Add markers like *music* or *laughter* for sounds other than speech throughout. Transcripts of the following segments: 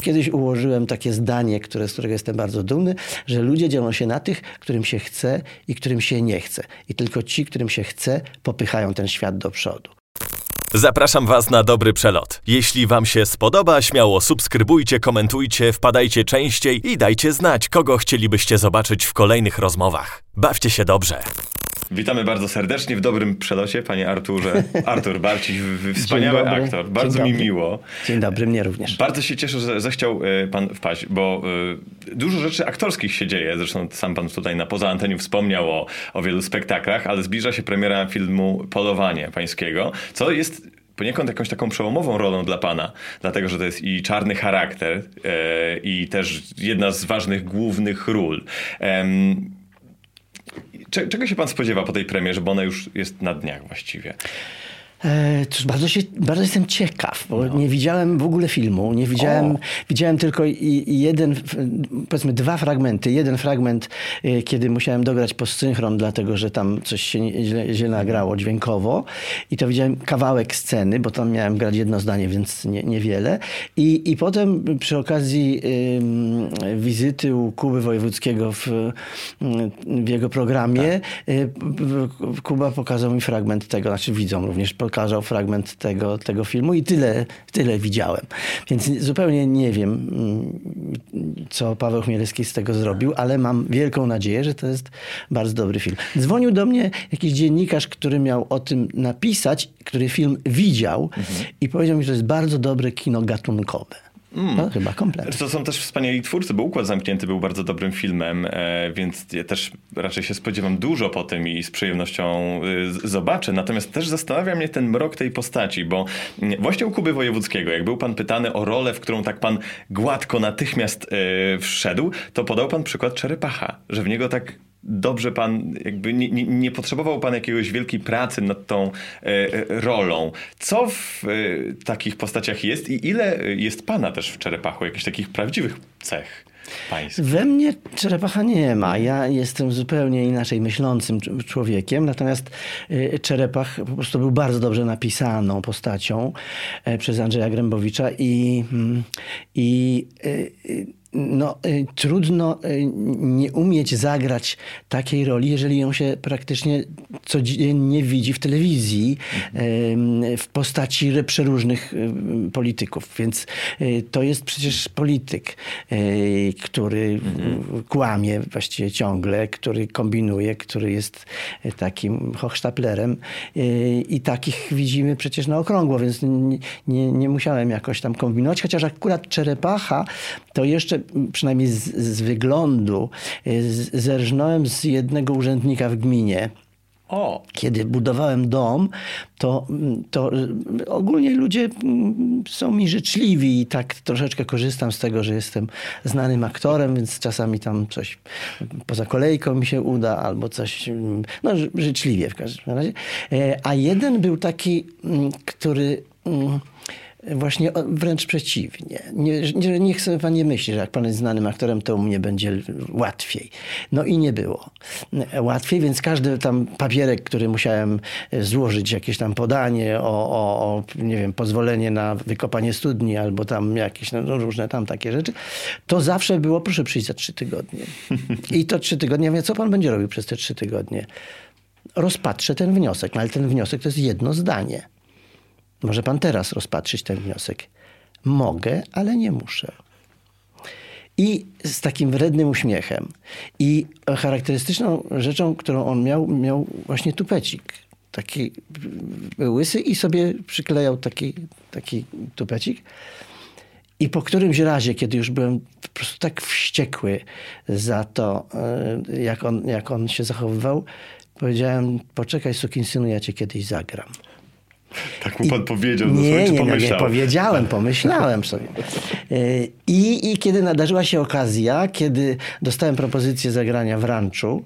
Kiedyś ułożyłem takie zdanie, które, z którego jestem bardzo dumny, że ludzie dzielą się na tych, którym się chce i którym się nie chce. I tylko ci, którym się chce, popychają ten świat do przodu. Zapraszam Was na dobry przelot. Jeśli Wam się spodoba, śmiało subskrybujcie, komentujcie, wpadajcie częściej i dajcie znać, kogo chcielibyście zobaczyć w kolejnych rozmowach. Bawcie się dobrze. Witamy bardzo serdecznie w dobrym przelocie, panie Arturze. Artur Barciś, wspaniały aktor. Bardzo mi miło. Dzień dobry, mnie również. Bardzo się cieszę, że zechciał e, pan wpaść, bo e, dużo rzeczy aktorskich się dzieje. Zresztą sam pan tutaj na poza anteniu wspomniał o, o wielu spektaklach, ale zbliża się premiera filmu Polowanie pańskiego, co jest poniekąd jakąś taką przełomową rolą dla pana, dlatego że to jest i czarny charakter, e, i też jedna z ważnych głównych ról. E, Czego się pan spodziewa po tej premierze, bo ona już jest na dniach właściwie? E, cóż, bardzo, się, bardzo jestem ciekaw, bo no. nie widziałem w ogóle filmu. Nie widziałem, widziałem tylko jeden, powiedzmy dwa fragmenty. Jeden fragment, e, kiedy musiałem dograć postsynchron, dlatego że tam coś się źle, źle nagrało dźwiękowo. I to widziałem kawałek sceny, bo tam miałem grać jedno zdanie, więc nie, niewiele. I, I potem przy okazji y, wizyty u Kuby Wojewódzkiego w, w jego programie, tak. y, Kuba pokazał mi fragment tego, znaczy widzą również pokazał fragment tego, tego filmu i tyle, tyle widziałem. Więc zupełnie nie wiem, mm, co Paweł Chmielewski z tego zrobił, ale mam wielką nadzieję, że to jest bardzo dobry film. Dzwonił do mnie jakiś dziennikarz, który miał o tym napisać, który film widział mhm. i powiedział mi, że to jest bardzo dobre kino gatunkowe. Mm. No, chyba kompletnie. To są też wspaniali twórcy, bo Układ Zamknięty był bardzo dobrym filmem, e, więc ja też raczej się spodziewam dużo po tym i z przyjemnością e, zobaczę. Natomiast też zastanawia mnie ten mrok tej postaci, bo mm, właśnie u Kuby Wojewódzkiego, jak był pan pytany o rolę, w którą tak pan gładko natychmiast e, wszedł, to podał pan przykład Czerepacha, że w niego tak dobrze pan, jakby nie, nie, nie, potrzebował pan jakiegoś wielkiej pracy nad tą e, e, rolą. Co w e, takich postaciach jest i ile jest pana też w Czerepachu, jakichś takich prawdziwych cech? Pańskich. We mnie Czerepacha nie ma. Ja jestem zupełnie inaczej myślącym człowiekiem, natomiast e, Czerepach po prostu był bardzo dobrze napisaną postacią e, przez Andrzeja Grębowicza i, mm, i, i no, y, trudno y, nie umieć zagrać takiej roli, jeżeli ją się praktycznie codziennie widzi w telewizji w postaci przeróżnych y, polityków. Więc to jest przecież polityk, który mhm. kłamie właściwie ciągle, który kombinuje, który jest takim hochsztaplerem i takich widzimy przecież na okrągło, więc nie, nie, nie musiałem jakoś tam kombinować, chociaż akurat Czerepacha to jeszcze przynajmniej z, z wyglądu, e, zerżnąłem z jednego urzędnika w gminie. O. Kiedy budowałem dom, to, to ogólnie ludzie są mi życzliwi i tak troszeczkę korzystam z tego, że jestem znanym aktorem, więc czasami tam coś poza kolejką mi się uda albo coś, no życzliwie w każdym razie. E, a jeden był taki, który Właśnie wręcz przeciwnie. Nie, nie, niech sobie pan nie myśli, że jak pan jest znanym aktorem, to u mnie będzie łatwiej. No i nie było łatwiej, więc każdy tam papierek, który musiałem złożyć, jakieś tam podanie o, o, o nie wiem, pozwolenie na wykopanie studni albo tam jakieś no, różne tam takie rzeczy, to zawsze było, proszę przyjść za trzy tygodnie. *laughs* I to trzy tygodnie, ja mówię, co pan będzie robił przez te trzy tygodnie? Rozpatrzę ten wniosek, no ale ten wniosek to jest jedno zdanie. Może pan teraz rozpatrzyć ten wniosek. Mogę, ale nie muszę. I z takim wrednym uśmiechem. I charakterystyczną rzeczą, którą on miał, miał właśnie tupecik. Taki łysy i sobie przyklejał taki, taki tupecik. I po którymś razie, kiedy już byłem po prostu tak wściekły za to, e, jak on, jak on się zachowywał, powiedziałem, poczekaj sukinsynu, ja cię kiedyś zagram. *laughs* Tak mu pan I, powiedział, nie, nie, nie, nie, powiedziałem, pomyślałem sobie. *laughs* Y, I, I kiedy nadarzyła się okazja, kiedy dostałem propozycję zagrania w ranczu,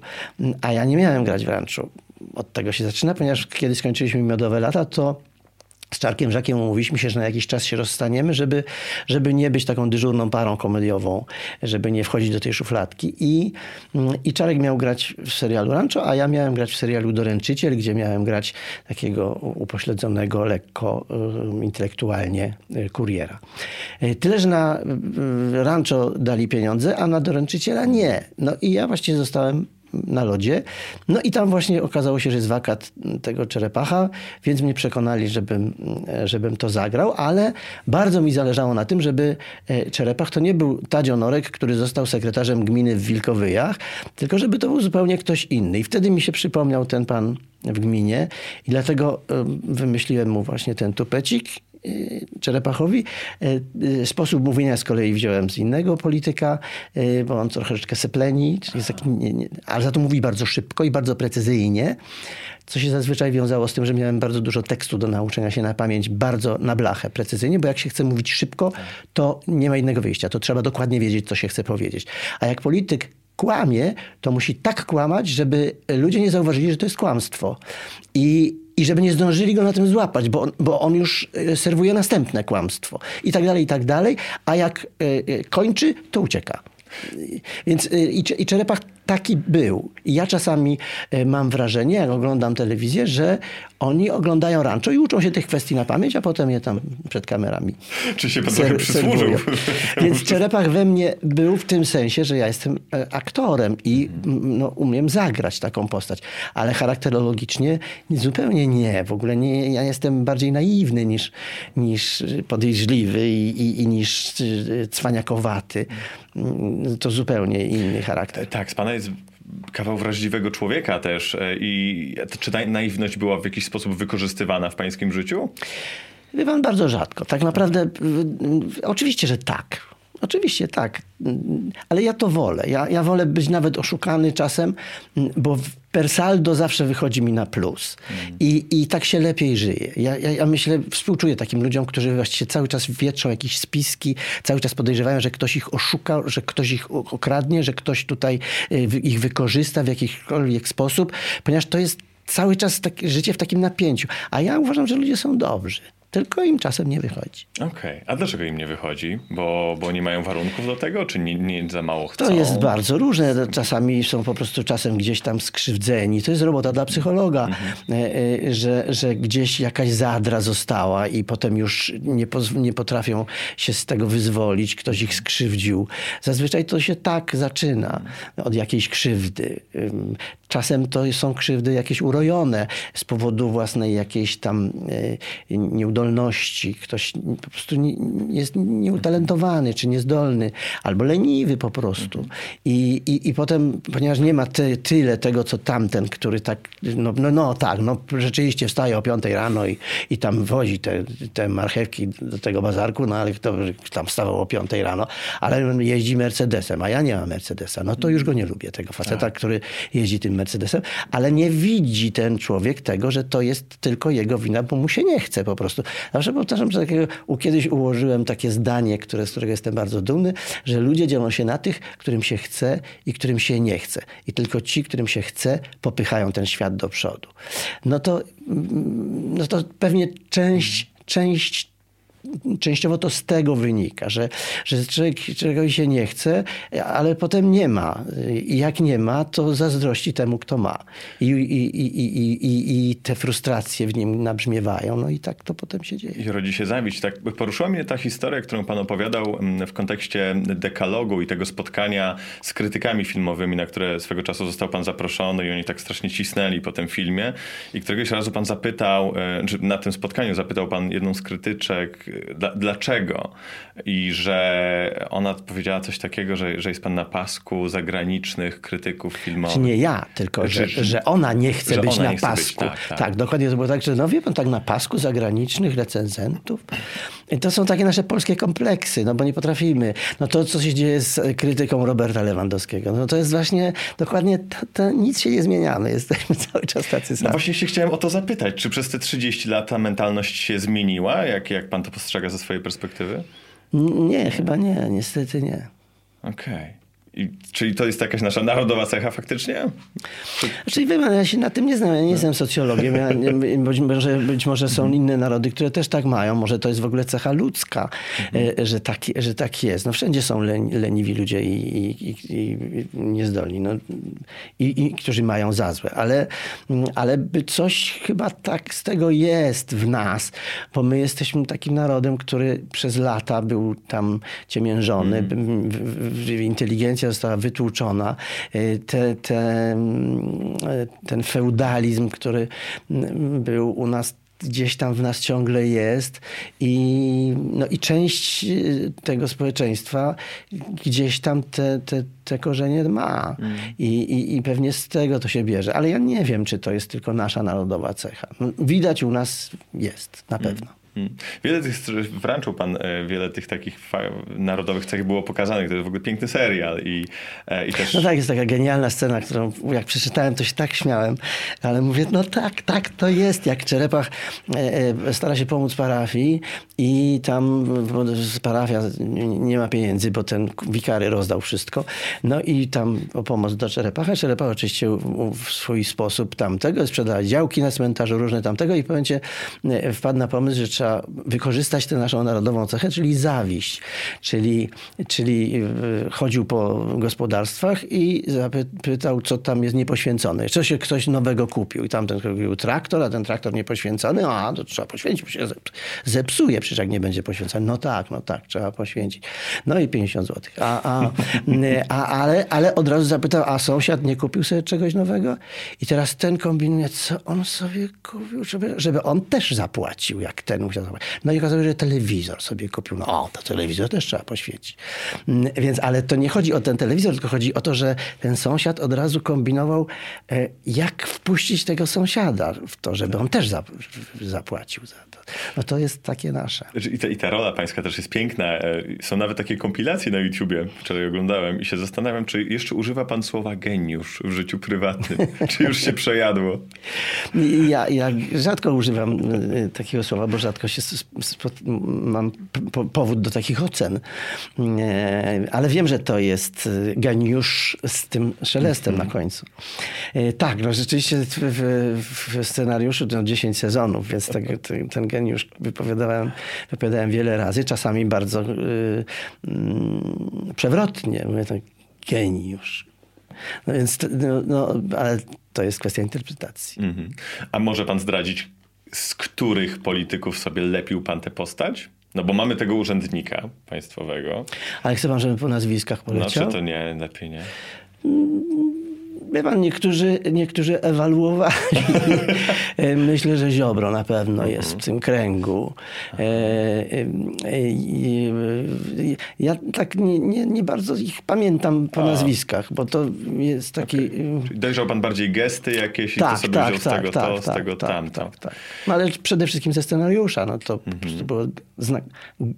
a ja nie miałem grać w ranczu, od tego się zaczyna, ponieważ kiedy skończyliśmy Miodowe Lata, to z Czarkiem Żakiem umówiliśmy się, że na jakiś czas się rozstaniemy, żeby, żeby nie być taką dyżurną parą komediową, żeby nie wchodzić do tej szufladki. I, I Czarek miał grać w serialu Rancho, a ja miałem grać w serialu Doręczyciel, gdzie miałem grać takiego upośledzonego, lekko intelektualnie y, kuriera. Y, Tyle, że na y, Rancho dali pieniądze, a na Doręczyciela nie. No i ja właściwie zostałem na lodzie. No i tam właśnie okazało się, że jest wakat tego Czerepacha, więc mnie przekonali, żebym, żebym to zagrał, ale bardzo mi zależało na tym, żeby e, Czerepach to nie był Tadzio Norek, który został sekretarzem gminy w Wilkowyjach, tylko żeby to był zupełnie ktoś inny. I wtedy mi się przypomniał ten pan w gminie i dlatego e, wymyśliłem mu właśnie ten tupecik Czerepachowi. E, Sposób mówienia z kolei wziąłem z innego polityka, e, bo on troszeczkę sepleni, jest ale za to mówi bardzo szybko i bardzo precyzyjnie, co się zazwyczaj wiązało z tym, że miałem bardzo dużo tekstu do nauczenia się na pamięć, bardzo na blachę, precyzyjnie, bo jak się chce mówić szybko, to nie ma innego wyjścia. To trzeba dokładnie wiedzieć, co się chce powiedzieć. A jak polityk kłamie, to musi tak kłamać, żeby ludzie nie zauważyli, że to jest kłamstwo. I, i żeby nie zdążyli go na tym złapać, bo on, bo on już e, serwuje następne kłamstwo. I tak dalej, i tak dalej. A jak y, y, kończy, to ucieka. Więc i, i Czerepach taki był. I ja czasami mam wrażenie, jak oglądam telewizję, że oni oglądają rancho i uczą się tych kwestii na pamięć, a potem je tam przed kamerami. Czy się pan trochę przysłużył? Więc Czerepach we mnie był w tym sensie, że ja jestem e, aktorem i no, umiem zagrać taką postać. Ale charakterologicznie zupełnie nie. W ogóle nie. Ja jestem bardziej naiwny niż, niż podejrzliwy i, i, i niż cwaniakowaty. To zupełnie inny charakter. Tak, z pana jest kawał wrażliwego człowieka też. I czy ta naiwność była w jakiś sposób wykorzystywana w pańskim życiu? Wie pan, bardzo rzadko. Tak naprawdę, oczywiście, że tak. Oczywiście tak, ale ja to wolę. Ja, ja wolę być nawet oszukany czasem, bo per saldo zawsze wychodzi mi na plus. Mm. I, I tak się lepiej żyje. Ja, ja, ja myślę, współczuję takim ludziom, którzy właściwie cały czas wietrzą jakieś spiski, cały czas podejrzewają, że ktoś ich oszuka, że ktoś ich okradnie, że ktoś tutaj ich wykorzysta w jakikolwiek sposób, ponieważ to jest cały czas takie życie w takim napięciu. A ja uważam, że ludzie są dobrzy tylko im czasem nie wychodzi. Okej, okay. a dlaczego im nie wychodzi? Bo, bo nie mają warunków do tego, czy nie, nie za mało chcą? To jest bardzo różne. Czasami są po prostu czasem gdzieś tam skrzywdzeni. To jest robota dla psychologa, mhm. że, że gdzieś jakaś zadra została i potem już nie, nie potrafią się z tego wyzwolić. Ktoś ich skrzywdził. Zazwyczaj to się tak zaczyna od jakiejś krzywdy. Czasem to są krzywdy jakieś urojone z powodu własnej jakiejś tam nieudolności zdolności, ktoś po prostu jest nieutalentowany czy niezdolny, albo leniwy po prostu. I, i, i potem, ponieważ nie ma ty, tyle tego, co tamten, który tak, no, no, no tak, no rzeczywiście wstaje o 5 rano i, i tam wozi te, te marchewki do tego bazarku, no ale kto tam wstawał o 5 rano, ale jeździ Mercedesem, a ja nie mam Mercedesa. No to już go nie lubię, tego faceta, tak. który jeździ tym Mercedesem, ale nie widzi ten człowiek tego, że to jest tylko jego wina, bo mu się nie chce po prostu. Zawsze powtarzam, że takiego, kiedyś ułożyłem takie zdanie, które, z którego jestem bardzo dumny, że ludzie dzielą się na tych, którym się chce i którym się nie chce. I tylko ci, którym się chce, popychają ten świat do przodu. No to, mm, no to pewnie część, część częściowo to z tego wynika, że, że człowiek, czegoś się nie chce, ale potem nie ma. I jak nie ma, to zazdrości temu, kto ma. I, i, i, i, i te frustracje w nim nabrzmiewają, no i tak to potem się dzieje. I rodzi się zawiść. Tak poruszyła mnie ta historia, którą pan opowiadał mm, w kontekście dekalogu i tego spotkania z krytykami filmowymi, na które swego czasu został pan zaproszony i oni tak strasznie cisnęli po tym filmie. I któregoś razu pan zapytał, e, czy na tym spotkaniu zapytał pan jedną z krytyczek, dlaczego. I że ona powiedziała coś takiego, że, że jest pan na pasku zagranicznych krytyków filmowych. Czy nie ja, tylko że, że, że ona nie chce być na pasku. Być, tak, tak. tak, dokładnie to było tak, że no wie pan, tak na pasku zagranicznych recenzentów. I to są takie nasze polskie kompleksy, no bo nie potrafimy. No to, co się dzieje z krytyką Roberta Lewandowskiego, no to jest właśnie dokładnie, to, to nic się nie zmienia. My jesteśmy *laughs* cały czas tacy no sami. No właśnie się chciałem o to zapytać. Czy przez te 30 lat ta mentalność się zmieniła? Jak, jak pan to postrzega ze swojej perspektywy? Nie, chyba nie. Niestety nie. Okej. Okay. I, czyli to jest jakaś nasza narodowa cecha faktycznie? Czy... Znaczy, wie pan, ja się na tym nie znam, ja nie jestem socjologiem. Ja, być, może, być może są inne narody, które też tak mają. Może to jest w ogóle cecha ludzka, mhm. że, tak, że tak jest. No, wszędzie są leniwi ludzie i, i, i, i niezdolni, no, i, którzy mają za złe. Ale, ale coś chyba tak z tego jest w nas, bo my jesteśmy takim narodem, który przez lata był tam ciemiężony, mm. inteligencja została wytłuczona. E, te, te, e, ten feudalizm, który był u nas gdzieś tam w nas ciągle jest i, no i część y, tego społeczeństwa gdzieś tam te, te, te korzenie ma mm. I, i, i pewnie z tego to się bierze. Ale ja nie wiem, czy to jest tylko nasza narodowa cecha. No, widać u nas jest, na mm. pewno. Hmm. Wiele tych, wręczył pan e, wiele tych takich narodowych cech było pokazanych. To jest w ogóle piękny serial i, e, i też... No tak, jest taka genialna scena, którą jak przeczytałem, to się tak śmiałem, ale mówię, no tak, tak, to jest. Jak Czerepach e, stara się pomóc parafii i tam parafia nie ma pieniędzy, bo ten wikary rozdał wszystko. No i tam o pomoc do Czerepacha. Czerepach oczywiście w swój sposób tamtego sprzedała działki na cmentarzu, różne tamtego i w momencie wpadł na pomysł, że trzeba trzeba wykorzystać tę naszą narodową cechę, czyli zawiść. Czyli, czyli e, chodził po gospodarstwach i zapytał, co tam jest niepoświęcone. Co się ktoś nowego kupił. I tamten kupił traktor, a ten traktor niepoświęcony. A, to trzeba poświęcić, się zepsuje przecież jak nie będzie poświęcony. No tak, no tak, trzeba poświęcić. No i 50 zł. A, a, *laughs* a, ale, ale od razu zapytał, a sąsiad nie kupił sobie czegoś nowego? I teraz ten kombinuje, co on sobie kupił, żeby, żeby on też zapłacił, jak ten musiał. No i okazało się, że telewizor sobie kupił. No o, to telewizor też trzeba poświęcić. Mm, więc, ale to nie chodzi o ten telewizor, tylko chodzi o to, że ten sąsiad od razu kombinował, e, jak wpuścić tego sąsiada w to, żeby on też zapłacił za to. No to jest takie nasze. Znaczy, I ta, I ta rola pańska też jest piękna. E, są nawet takie kompilacje na YouTubie, wczoraj oglądałem i się zastanawiam, czy jeszcze używa pan słowa geniusz w życiu prywatnym, *laughs* czy już się przejadło? Ja, ja rzadko używam e, takiego słowa, bo rzadko się mam powód do takich ocen. E, ale wiem, że to jest geniusz z tym szelestem na końcu. Tak, no rzeczywiście w, w scenariuszu to 10 sezonów, więc ten, ten geniusz wypowiadałem, wypowiadałem wiele razy, czasami bardzo yy, yy, przewrotnie. Mówię tak, geniusz. No więc, no, no, ale to jest kwestia interpretacji. Mm -hmm. A może pan zdradzić, z których polityków sobie lepił pan tę postać? No bo mamy tego urzędnika państwowego. Ale chce pan, żebym po nazwiskach poleciał? No czy to nie, lepiej nie? Pan, niektórzy, niektórzy ewaluowali. *laughs* Myślę, że Ziobro na pewno jest w tym kręgu. E, e, ja tak nie, nie, nie bardzo ich pamiętam po nazwiskach, bo to jest taki... Okay. Dojrzał pan bardziej gesty jakieś tak, i to sobie tak, wziął tak, z tego tak, to, z tak, tego tak, tamto. Tak, tak. No, ale przede wszystkim ze scenariusza. No to mhm. było znak,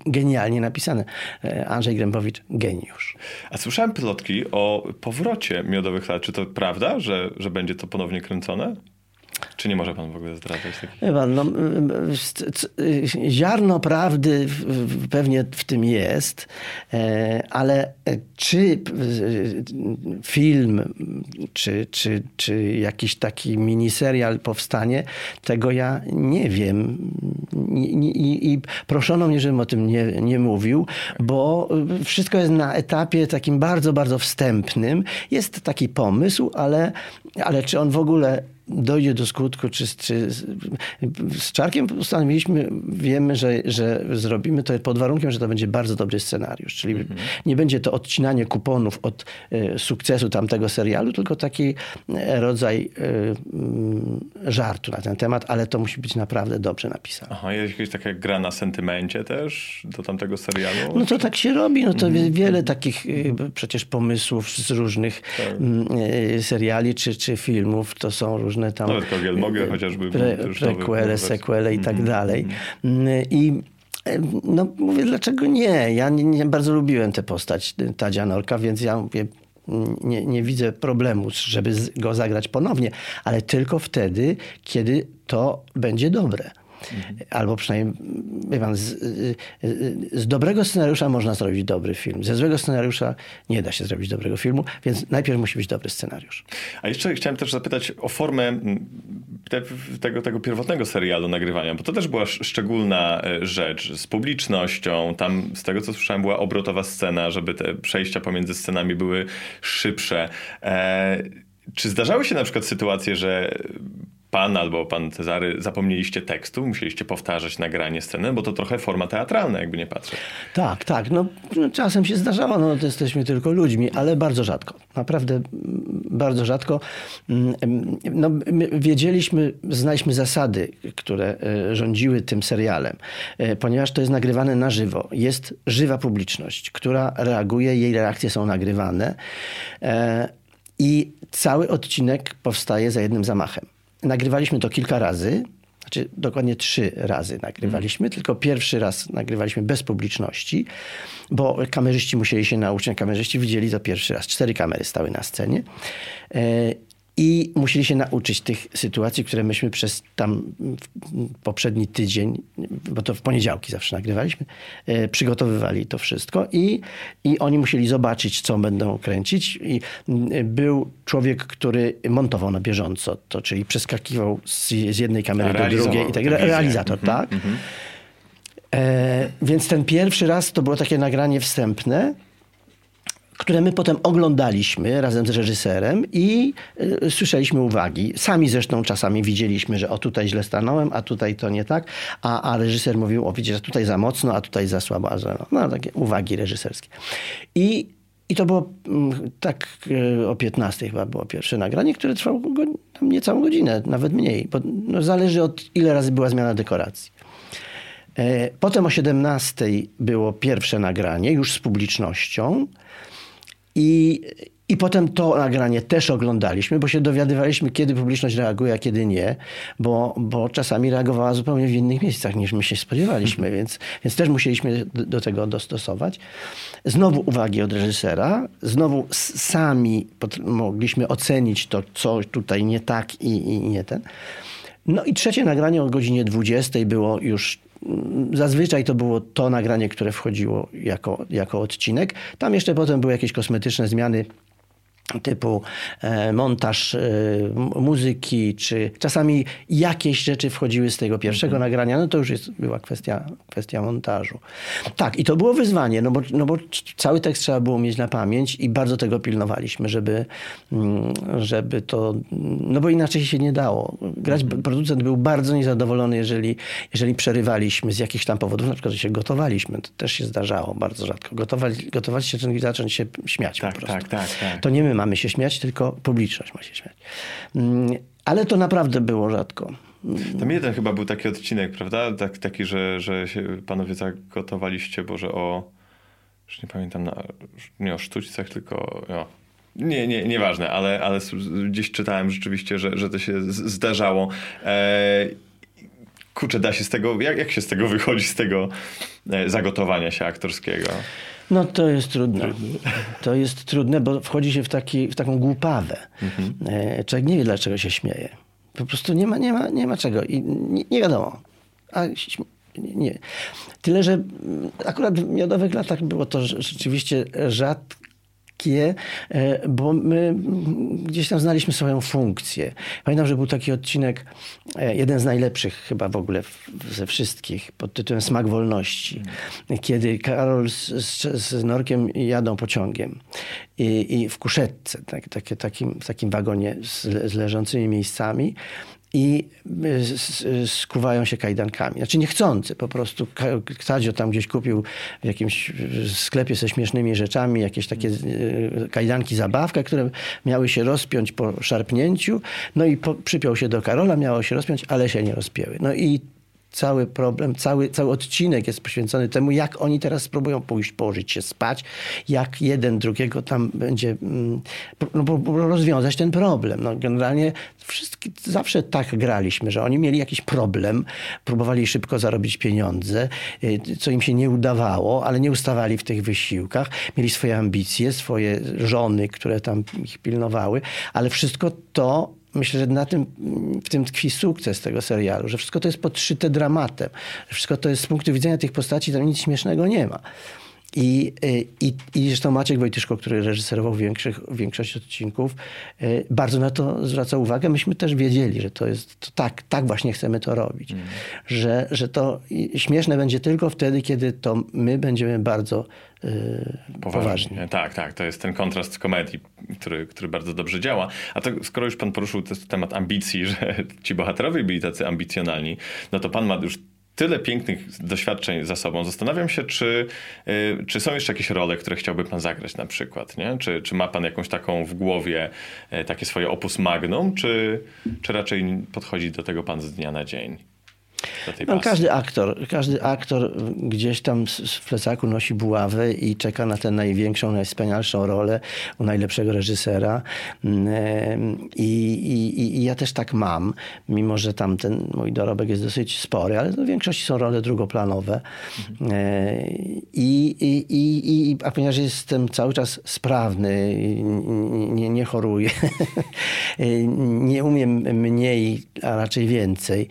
genialnie napisane. E, Andrzej Grębowicz, geniusz. A słyszałem plotki o powrocie Miodowych Lat. Czy to prawda, że, że będzie to ponownie kręcone? Czy nie może pan w ogóle zdradzać takich? Pan, no, ziarno prawdy pewnie w tym jest, e, ale czy film, czy, czy, czy jakiś taki miniserial powstanie, tego ja nie wiem. I, i proszono mnie, żebym o tym nie, nie mówił, bo wszystko jest na etapie takim bardzo, bardzo wstępnym. Jest taki pomysł, ale, ale czy on w ogóle dojdzie do skutku, czy, czy z Czarkiem postanowiliśmy, wiemy, że, że zrobimy to pod warunkiem, że to będzie bardzo dobry scenariusz, czyli mhm. nie będzie to odcinanie kuponów od e, sukcesu tamtego serialu, tylko taki e, rodzaj e, żartu na ten temat, ale to musi być naprawdę dobrze napisane. Aha, jest jakaś taka gra na sentymencie też do tamtego serialu? No to tak się robi, no to mhm. wiele takich przecież pomysłów z różnych tak. seriali czy, czy filmów, to są różne różne tam... Nawet Kogiel mogę chociażby... Pre, prequele, sequele i tak mm -hmm. dalej. Mm, I no mówię, dlaczego nie? Ja nie, nie bardzo lubiłem tę postać Tadzia Norka, więc ja mówię, nie, nie widzę problemu, żeby go zagrać ponownie, ale tylko wtedy, kiedy to będzie dobre. Albo przynajmniej, wie pan, z, y, y, z dobrego scenariusza można zrobić dobry film. Ze złego scenariusza nie da się zrobić dobrego filmu, więc najpierw musi być dobry scenariusz. A jeszcze chciałem też zapytać o formę te, tego, tego pierwotnego serialu nagrywania, bo to też była szczególna e, rzecz z publicznością. Tam, z tego co słyszałem, była obrotowa scena, żeby te przejścia pomiędzy scenami były szybsze. E, czy zdarzały się na przykład sytuacje, że pan albo pan Cezary zapomnieliście tekstu, musieliście powtarzać nagranie sceny, bo to trochę forma teatralna, jakby nie patrzeć. Tak, tak. No, czasem się zdarzało, no to jesteśmy tylko ludźmi, ale bardzo rzadko. Naprawdę bardzo rzadko. Mm, no, wiedzieliśmy, znaliśmy zasady, które e, rządziły tym serialem, e, ponieważ to jest nagrywane na żywo. Jest żywa publiczność, która reaguje, jej reakcje są nagrywane e, i cały odcinek powstaje za jednym zamachem. Nagrywaliśmy to kilka razy, znaczy dokładnie trzy razy nagrywaliśmy, mm. tylko pierwszy raz nagrywaliśmy bez publiczności, bo kamerzyści musieli się nauczyć, kamerzyści widzieli to pierwszy raz. Cztery kamery stały na scenie e, i musieli się nauczyć tych sytuacji, które myśmy przez tam poprzedni tydzień, bo to w poniedziałki zawsze nagrywaliśmy, e, przygotowywali to wszystko i, i oni musieli zobaczyć, co będą kręcić. I był człowiek, który montował na bieżąco to, czyli przeskakiwał z, z jednej kamery do drugiej. I tak, realizator, mhm, tak. Mhm. E, więc ten pierwszy raz to było takie nagranie wstępne które my potem oglądaliśmy razem z reżyserem i y, słyszeliśmy uwagi. Sami zresztą czasami widzieliśmy, że o tutaj źle stanąłem, a tutaj to nie tak, a, a reżyser mówił, o widzisz, że tutaj za mocno, a tutaj za słabo, a za, no, takie uwagi reżyserskie. I, i to było mm, tak y, o 15 chyba było pierwsze nagranie, które trwało go, tam niecałą godzinę, nawet mniej, bo no, zależy od ile razy była zmiana dekoracji. E, potem o 17 było pierwsze nagranie, już z publicznością. I, I potem to nagranie też oglądaliśmy, bo się dowiadywaliśmy, kiedy publiczność reaguje, a kiedy nie, bo, bo czasami reagowała zupełnie w innych miejscach niż my się spodziewaliśmy, więc, więc też musieliśmy do, do tego dostosować. Znowu uwagi od reżysera, znowu sami mogliśmy ocenić to, co tutaj nie tak i, i nie ten. No i trzecie nagranie o godzinie 20 było już Zazwyczaj to było to nagranie, które wchodziło jako, jako odcinek. Tam jeszcze potem były jakieś kosmetyczne zmiany typu e, montaż e, muzyki, czy czasami jakieś rzeczy wchodziły z tego pierwszego mhm. nagrania, no to już jest, była kwestia, kwestia montażu. Tak, i to było wyzwanie, no bo, no bo cały tekst trzeba było mieć na pamięć i bardzo tego pilnowaliśmy, żeby, mm, żeby to, no bo inaczej się nie dało. Grać, mhm. producent był bardzo niezadowolony, jeżeli, jeżeli przerywaliśmy z jakichś tam powodów, na przykład, że się gotowaliśmy, to też się zdarzało bardzo rzadko. Gotować, gotować się, zacząć się śmiać tak, po prostu. Tak, tak, tak. To nie my mamy się śmiać, tylko publiczność ma się śmiać. Mm, ale to naprawdę było rzadko. Tam jeden chyba był taki odcinek, prawda? Tak, taki, że, że się panowie zagotowaliście, Boże, o... Już nie pamiętam, na, nie o sztućcach, tylko... O, nie, nie, nieważne, ale, ale gdzieś czytałem rzeczywiście, że, że to się zdarzało. E, kurczę, da się z tego, jak, jak się z tego wychodzi, z tego e, zagotowania się aktorskiego? No to jest trudne. To jest trudne, bo wchodzi się w, taki, w taką głupawę. Mhm. E, człowiek nie wie, dlaczego się śmieje. Po prostu nie ma, nie ma, nie ma czego i nie, nie wiadomo. A nie. Tyle, że akurat w miodowych latach było to rzeczywiście rzadko lekkie, e, bo my gdzieś tam znaliśmy swoją funkcję. Pamiętam, że był taki odcinek, e, jeden z najlepszych chyba w ogóle ze wszystkich, pod tytułem Smak Wolności, kiedy Karol z, z, z Norkiem jadą pociągiem i, i w kuszetce, tak, takie, takim, w takim wagonie z, z leżącymi miejscami i y, skuwają się kajdankami. Znaczy niechcący, po prostu Kadzio tam gdzieś kupił w jakimś sklepie ze śmiesznymi rzeczami jakieś takie y, kajdanki zabawka, które miały się rozpiąć po szarpnięciu, no i po, przypiął się do Karola, miało się rozpiąć, ale się nie rozpięły. No i cały problem, cały, cały odcinek jest poświęcony temu, jak oni teraz spróbują pójść, położyć się spać, jak jeden drugiego tam będzie mm, no, rozwiązać ten problem. No, generalnie wszystkie, zawsze tak graliśmy, że oni mieli jakiś problem, próbowali szybko zarobić pieniądze, y, co im się nie udawało, ale nie ustawali w tych wysiłkach. Mieli swoje ambicje, swoje żony, które tam ich pilnowały, ale wszystko to myślę, że na tym, w tym tkwi sukces tego serialu, że wszystko to jest podszyte dramatem, że wszystko to jest z punktu widzenia tych postaci, tam nic śmiesznego nie ma. I, y, i, I zresztą Maciek Wojtyszko, który reżyserował większych, większość odcinków, y, bardzo na to zwraca uwagę. Myśmy też wiedzieli, że to jest to tak, tak właśnie chcemy to robić. Mm. Że, że to śmieszne będzie tylko wtedy, kiedy to my będziemy bardzo yy, poważni. Tak, tak. To jest ten kontrast komedii, który, który bardzo dobrze działa. A to skoro już pan poruszył temat ambicji, *laughs* że ci bohaterowie byli tacy ambicjonalni, no to pan ma już tyle pięknych doświadczeń za sobą. Zastanawiam się, czy, y, czy są jeszcze jakieś role, które chciałby pan zagrać na przykład, nie? Czy, czy ma pan jakąś taką w głowie, y, takie swoje opus magnum, czy, czy raczej podchodzi do tego pan z dnia na dzień? No, każdy aktor, każdy aktor gdzieś tam w plecaku nosi buławę i czeka na tę największą, najwspanialszą rolę u najlepszego reżysera. Mm, I, i, I, ja też tak mam, mimo że tam ten mój dorobek jest dosyć spory, ale w większości są role drugoplanowe. Mhm. I, i, i, a ponieważ jestem cały czas sprawny, nie, nie choruję, *laughs* nie umiem mniej, a raczej więcej,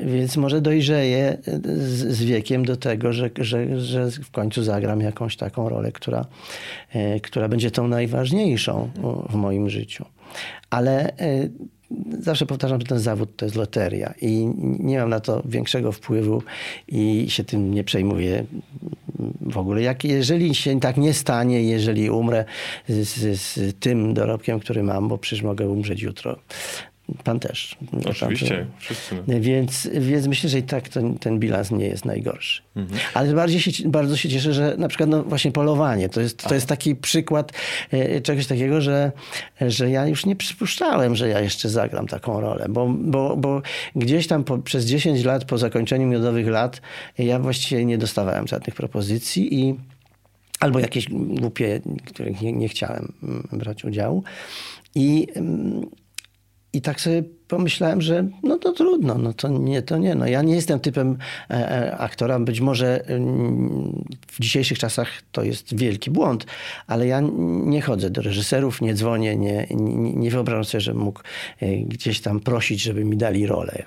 więc może dojrzeję z, z wiekiem do tego, że, że, że w końcu zagram jakąś taką rolę, która, e, która będzie tą najważniejszą w moim życiu. Ale e, zawsze powtarzam, że ten zawód to jest loteria i nie mam na to większego wpływu i się tym nie przejmuję w ogóle. Jak, jeżeli się tak nie stanie, jeżeli umrę z, z, z tym dorobkiem, który mam, bo przecież mogę umrzeć jutro, Pan też. Oczywiście, wszyscy. Więc, więc myślę, że i tak ten, ten bilans nie jest najgorszy. Mhm. Ale bardziej się, bardzo się cieszę, że na przykład no właśnie polowanie to jest, to jest taki przykład e, czegoś takiego, że, że ja już nie przypuszczałem, że ja jeszcze zagram taką rolę, bo, bo, bo gdzieś tam po, przez 10 lat po zakończeniu miodowych lat ja właściwie nie dostawałem żadnych propozycji i albo jakieś głupie, których nie, nie chciałem mm, brać udziału. I mm, i tak sobie pomyślałem, że no to trudno, no to nie, to nie. No ja nie jestem typem e, e, aktora, być może mm, w dzisiejszych czasach to jest wielki błąd, ale ja nie chodzę do reżyserów, nie dzwonię, nie, nie, nie wyobrażam sobie, że mógł e, gdzieś tam prosić, żeby mi dali rolę.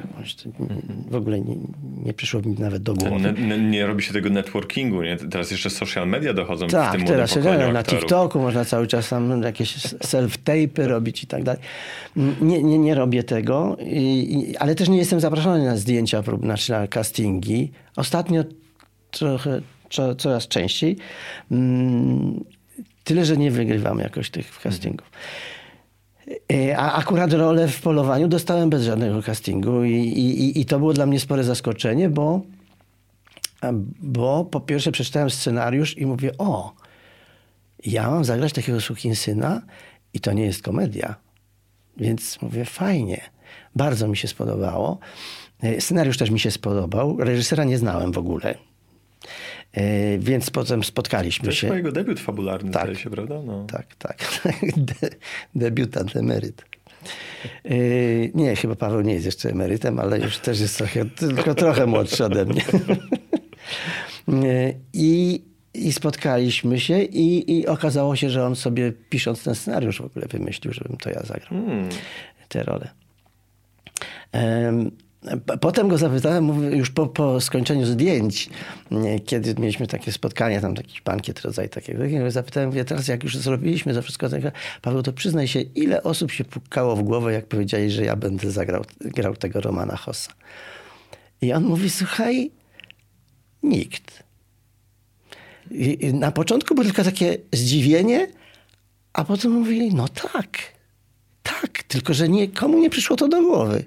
W ogóle nie, nie przyszło mi nawet do głowy. Nie, nie robi się tego networkingu, nie? Teraz jeszcze social media dochodzą tak, w tym teraz na TikToku można cały czas tam jakieś self-tape'y robić i tak dalej. Nie, nie, nie robię tego tego, i, ale też nie jestem zapraszany na zdjęcia, znaczy na castingi. Ostatnio trochę, co, coraz częściej. Mm, tyle, że nie wygrywam jakoś tych castingów. E, a akurat rolę w polowaniu dostałem bez żadnego castingu i, i, i to było dla mnie spore zaskoczenie, bo, bo po pierwsze przeczytałem scenariusz i mówię, o, ja mam zagrać takiego sukinsyna i to nie jest komedia. Więc mówię, fajnie. Bardzo mi się spodobało. E, scenariusz też mi się spodobał. Reżysera nie znałem w ogóle. E, więc potem spotkaliśmy to się. To jest jego debiut fabularny, tak, zdaje się, prawda? No. Tak, tak. *laughs* De, debiutant emeryt. E, nie, chyba Paweł nie jest jeszcze emerytem, ale już też jest trochę, tylko trochę młodszy ode mnie. *laughs* I, I spotkaliśmy się i, i okazało się, że on sobie pisząc ten scenariusz w ogóle wymyślił, żebym to ja zagrał hmm. tę rolę. Potem go zapytałem, już po, po skończeniu zdjęć, kiedy mieliśmy takie spotkanie, tam jakiś bankiet rodzaj takiego, zapytałem, mówię, teraz jak już zrobiliśmy to wszystko, Paweł, to przyznaj się, ile osób się pukało w głowę, jak powiedzieli, że ja będę zagrał grał tego Romana Hossa. I on mówi, słuchaj, nikt. I na początku było tylko takie zdziwienie, a potem mówili, no tak. Tak, tylko że nikomu nie przyszło to do głowy,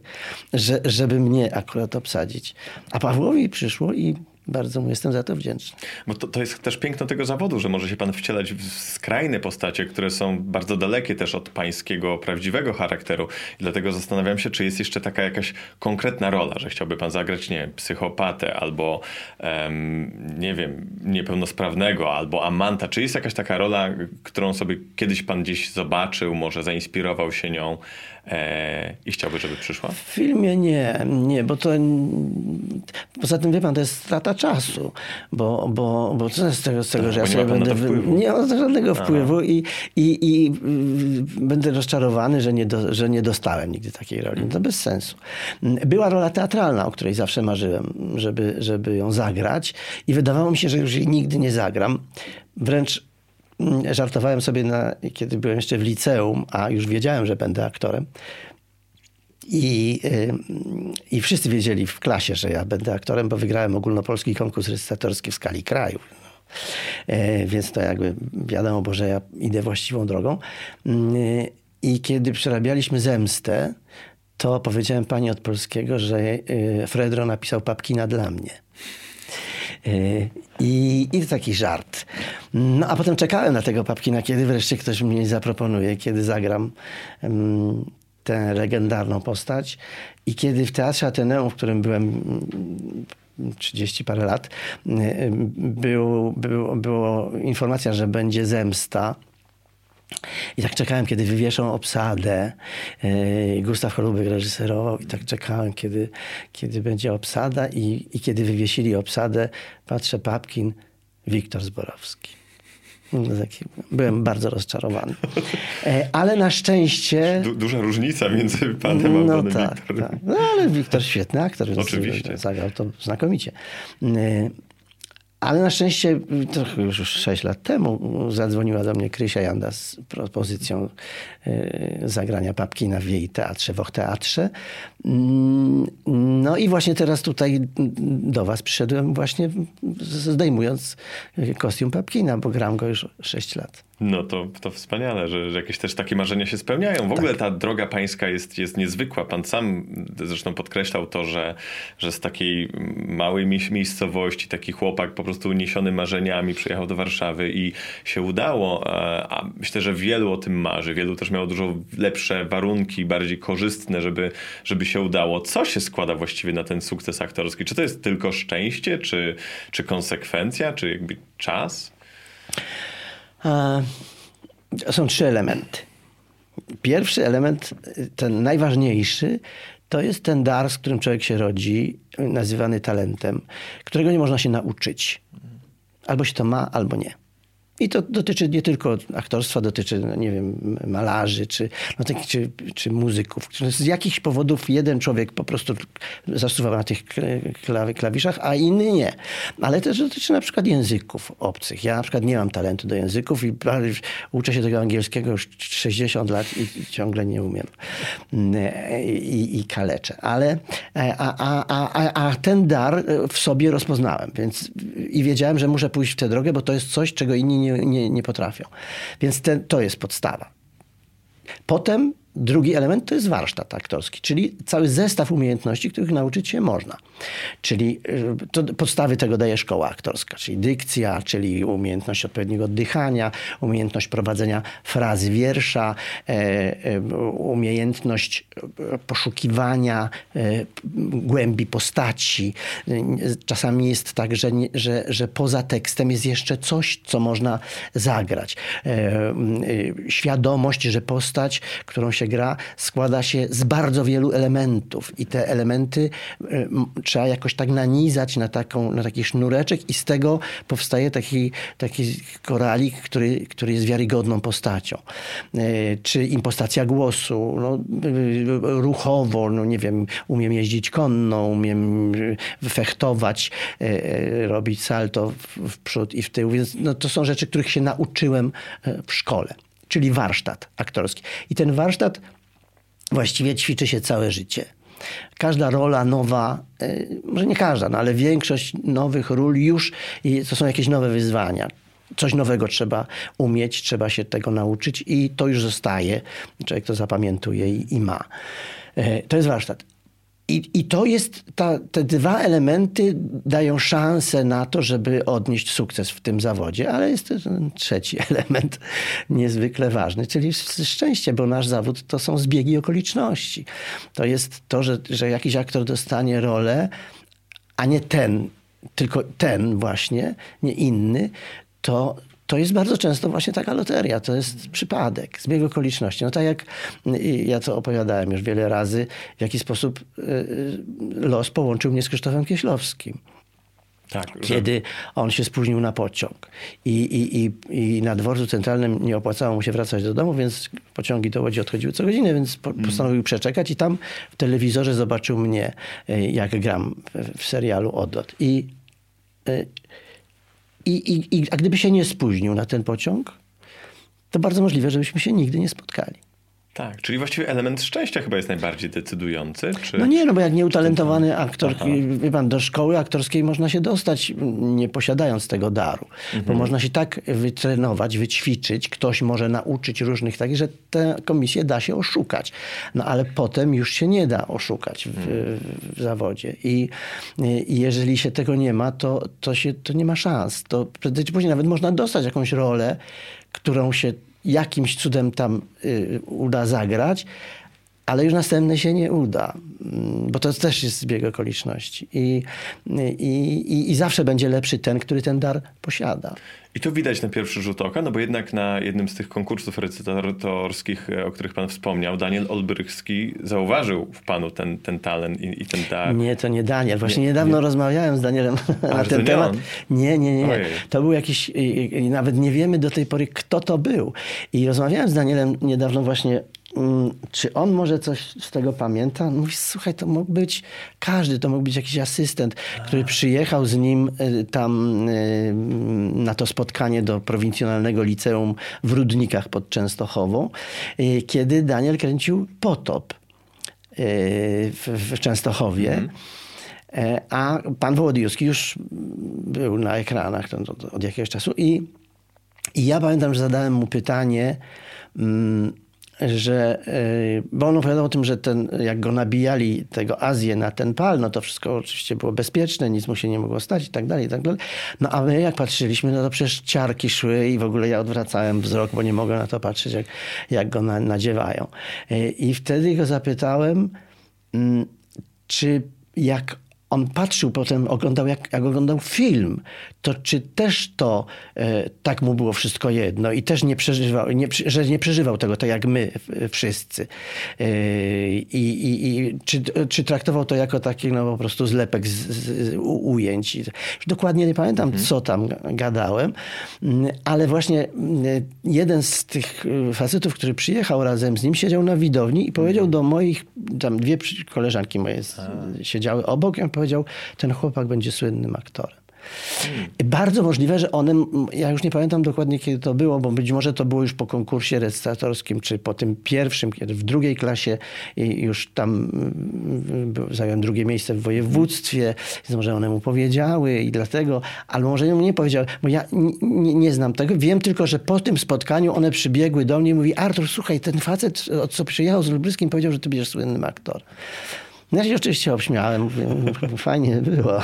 że, żeby mnie akurat obsadzić. A Pawłowi przyszło i bardzo mu jestem za to wdzięczny. Bo to, to jest też piękno tego zawodu, że może się pan wcielać w skrajne postacie, które są bardzo dalekie też od pańskiego prawdziwego charakteru. I dlatego zastanawiam się, czy jest jeszcze taka jakaś konkretna rola, że chciałby pan zagrać, nie wiem, psychopatę albo, nie wiem, niepełnosprawnego albo amanta. Czy jest jakaś taka rola, którą sobie kiedyś pan gdzieś zobaczył, może zainspirował się nią i chciałby, żeby przyszła? W filmie nie, nie, bo to poza tym wie pan, to jest strata czasu, bo, bo, bo co z tego, z tego Tak, że ja sobie ma będę... wpływu. Nie mam żadnego wpływu i, i, i y, będę rozczarowany, że nie, do, że nie dostałem nigdy takiej roli. To bez sensu. Była rola teatralna, o której zawsze marzyłem, żeby, żeby ją zagrać i wydawało mi się, że już jej nigdy nie zagram. Wręcz żartowałem sobie, na, kiedy byłem jeszcze w liceum, a już wiedziałem, że będę aktorem. I, y, I wszyscy wiedzieli w klasie, że ja będę aktorem, bo wygrałem ogólnopolski konkurs recytatorski w skali kraju. E, Więc to jakby wiadomo, bo że ja idę właściwą drogą. Mm, I kiedy przerabialiśmy zemstę, to powiedziałem pani od polskiego, że y, Fredro napisał papkina dla mnie. I, I taki żart. No a potem czekałem na tego papkina, kiedy wreszcie ktoś mnie zaproponuje, kiedy zagram em, tę legendarną postać. I kiedy w Teatrze Ateneum, w którym byłem mm, 30 parę lat, był, był, było informacja, że będzie zemsta. I tak czekałem, kiedy wywieszą obsadę. Yy, Gustaw Holubek reżyserował i tak czekałem, kiedy, kiedy będzie obsada i, i kiedy wywiesili obsadę, patrzę Papkin, Wiktor Zborowski. No, byłem bardzo rozczarowany. E, Ale na szczęście... Du duża różnica między panem a No panem tak, Wiktorem. tak. No ale Wiktor świetny aktor, więc Oczywiście. zagrał to znakomicie. Ale na szczęście trochę już 6 lat temu zadzwoniła do mnie Krysia Janda z propozycją y, zagrania Papkina w jej teatrze, w Teatrze. Mm, No i właśnie teraz tutaj do was przyszedłem właśnie zdejmując kostium Papkina, bo gram go już 6 lat. No to, to wspaniale, że, że jakieś też takie marzenia się spełniają. W ogóle ta droga pańska jest, jest niezwykła. Pan sam zresztą podkreślał to, że, że z takiej małej mie- miejscowości taki chłopak po prostu uniesiony marzeniami przyjechał do Warszawy i się udało. A a myślę, że wielu o tym marzy. Wielu też miało dużo lepsze warunki, bardziej korzystne, żeby, żeby się udało. Co się składa właściwie na ten sukces aktorski? Czy to jest tylko szczęście, czy, czy konsekwencja, czy jakby czas? A, Są trzy elementy. Pierwszy element, ten najważniejszy, to jest ten dar, z którym człowiek się rodzi, nazywany talentem, którego nie można się nauczyć. Albo się to ma, albo nie. I to dotyczy nie tylko aktorstwa, dotyczy, no nie wiem, malarzy, czy, no tak, czy, czy muzyków. Z jakichś powodów jeden człowiek po prostu zasuwa na tych kla- klawiszach, a inny nie. Ale też dotyczy na przykład języków obcych. Ja na przykład nie mam talentu do języków i uczę się tego angielskiego już 60 lat i ciągle nie umiem. I, i kaleczę. Ale a, a, a, a, a ten dar w sobie rozpoznałem, więc i wiedziałem, że muszę pójść w tę drogę, bo to jest coś, czego inni nie, nie, nie potrafią. Więc ten, to jest podstawa. Potem drugi element to jest warsztat aktorski, czyli cały zestaw umiejętności, których nauczyć się można. Czyli to podstawy tego daje szkoła aktorska, czyli dykcja, czyli umiejętność odpowiedniego oddychania, umiejętność prowadzenia frazy wiersza, e, e, umiejętność e, poszukiwania e, głębi postaci. Czasami jest tak, że, że, że poza tekstem jest jeszcze coś, co można zagrać. E, e, Świadomość, że postać, którą się gra, składa się z bardzo wielu elementów i te elementy e, trzeba jakoś tak nanizać na, taką, na taki sznureczek i z tego powstaje taki, taki koralik, który, który jest wiarygodną postacią. E, Czy impostacja głosu, no, y, ruchowo, no nie wiem, umiem jeździć konno, umiem fechtować, e, e, robić salto w, przód i w tył, więc no, to są rzeczy, których się nauczyłem e, w szkole, czyli warsztat aktorski. I ten warsztat właściwie ćwiczy się całe życie. Każda rola nowa, e, może nie każda, no ale większość nowych ról już to są jakieś nowe wyzwania. Coś nowego trzeba umieć, trzeba się tego nauczyć i to już zostaje. Człowiek to zapamiętuje i, i ma. E, To jest warsztat. I, I to jest, ta, te dwa elementy dają szansę na to, żeby odnieść sukces w tym zawodzie, ale jest też trzeci *laughs* element niezwykle ważny, czyli szczęście, bo nasz zawód to są zbiegi okoliczności. To jest to, że, że jakiś aktor dostanie rolę, a nie ten, tylko ten właśnie, nie inny, to to jest bardzo często właśnie taka loteria, to jest przypadek, zbieg okoliczności. No tak jak ja to opowiadałem już wiele razy, w jaki sposób los połączył mnie z Krzysztofem Kieślowskim. Tak, kiedy on się spóźnił na pociąg I, i, i, i na dworcu centralnym nie opłacało mu się wracać do domu, więc pociągi do Łodzi odchodziły co godzinę, więc po, mm. postanowił przeczekać i tam w telewizorze zobaczył mnie, jak gram w, w serialu Odlot. I i, i, i, a gdyby się nie spóźnił na ten pociąg, to bardzo możliwe, żebyśmy się nigdy nie spotkali. Tak, czyli właściwie element szczęścia chyba jest najbardziej decydujący. Czy... No nie, no bo jak nieutalentowany aktor, wie pan, do szkoły aktorskiej można się dostać, nie posiadając tego daru. Mhm. Bo można się tak wytrenować, wyćwiczyć, ktoś może nauczyć różnych takich, że tę komisję da się oszukać. No ale potem już się nie da oszukać w, mhm. w zawodzie. I, I, jeżeli się tego nie ma, to, to, się, to nie ma szans. To prędzej czy później nawet można dostać jakąś rolę, którą się jakimś cudem tam y, uda zagrać, ale już następny się nie uda, mm, bo to też jest zbieg okoliczności. I, i, i, zawsze będzie lepszy ten, który ten dar posiada. I to widać na pierwszy rzut oka, no bo jednak na jednym z tych konkursów recytatorskich, e, o których pan wspomniał, Daniel Olbrychski zauważył w panu ten, ten talent i, i ten dar. Nie, to nie Daniel. Właśnie nie, niedawno nie. rozmawiałem z Danielem *laughs* na ten temat. Nie, nie, nie. nie. To był jakiś, nawet nie wiemy do tej pory, kto to był. I rozmawiałem z Danielem niedawno właśnie czy on może coś z tego pamięta? Mówi, słuchaj, to mógł być każdy, to mógł być jakiś asystent, który przyjechał z nim y, tam y, na to spotkanie do prowincjonalnego liceum w Rudnikach pod Częstochową, y, kiedy Daniel kręcił Potop w, Częstochowie. Mhm. E, a pan Wołodyjowski już był na ekranach od jakiegoś czasu i, i ja pamiętam, że zadałem mu pytanie, mm, że, e, bo on opowiadał o tym, że ten, jak go nabijali tego Azję na ten pal, no to wszystko oczywiście było bezpieczne, nic mu się nie mogło stać i tak dalej, i tak dalej. No a my jak patrzyliśmy, no to przecież ciarki szły i w ogóle ja odwracałem wzrok, bo nie mogłem na to patrzeć, jak, jak go na, nadziewają. E, I wtedy go zapytałem, mm, czy jak on patrzył potem, oglądał, jak, jak oglądał film, to czy też to e, tak mu było wszystko jedno i też nie przeżywał, nie, że nie przeżywał tego tak jak my wszyscy. E, I, i, i czy, czy, traktował to jako taki no, po prostu zlepek z, z ujęć. Dokładnie nie pamiętam, mhm. co tam gadałem, ale właśnie jeden z tych e, facetów, który przyjechał razem z nim, siedział na widowni i powiedział mhm. do moich, tam dwie koleżanki moje A. siedziały obok, i on powiedział, ten chłopak będzie słynnym aktorem. Hmm. Bardzo możliwe, że one, ja już nie pamiętam dokładnie kiedy to było, bo być może to było już po konkursie recytatorskim, czy po tym pierwszym, kiedy w drugiej klasie już tam zająłem drugie miejsce w województwie, więc może one mu powiedziały i dlatego, ale może mu nie powiedziały, bo ja nie, nie znam tego. Wiem tylko, że po tym spotkaniu one przybiegły do mnie i mówi Artur, słuchaj, ten facet, co przyjechał z Lubryskim, powiedział, że ty będziesz słynnym aktorem. Ja się oczywiście obśmiałem, mówię, *laughs* fajnie było.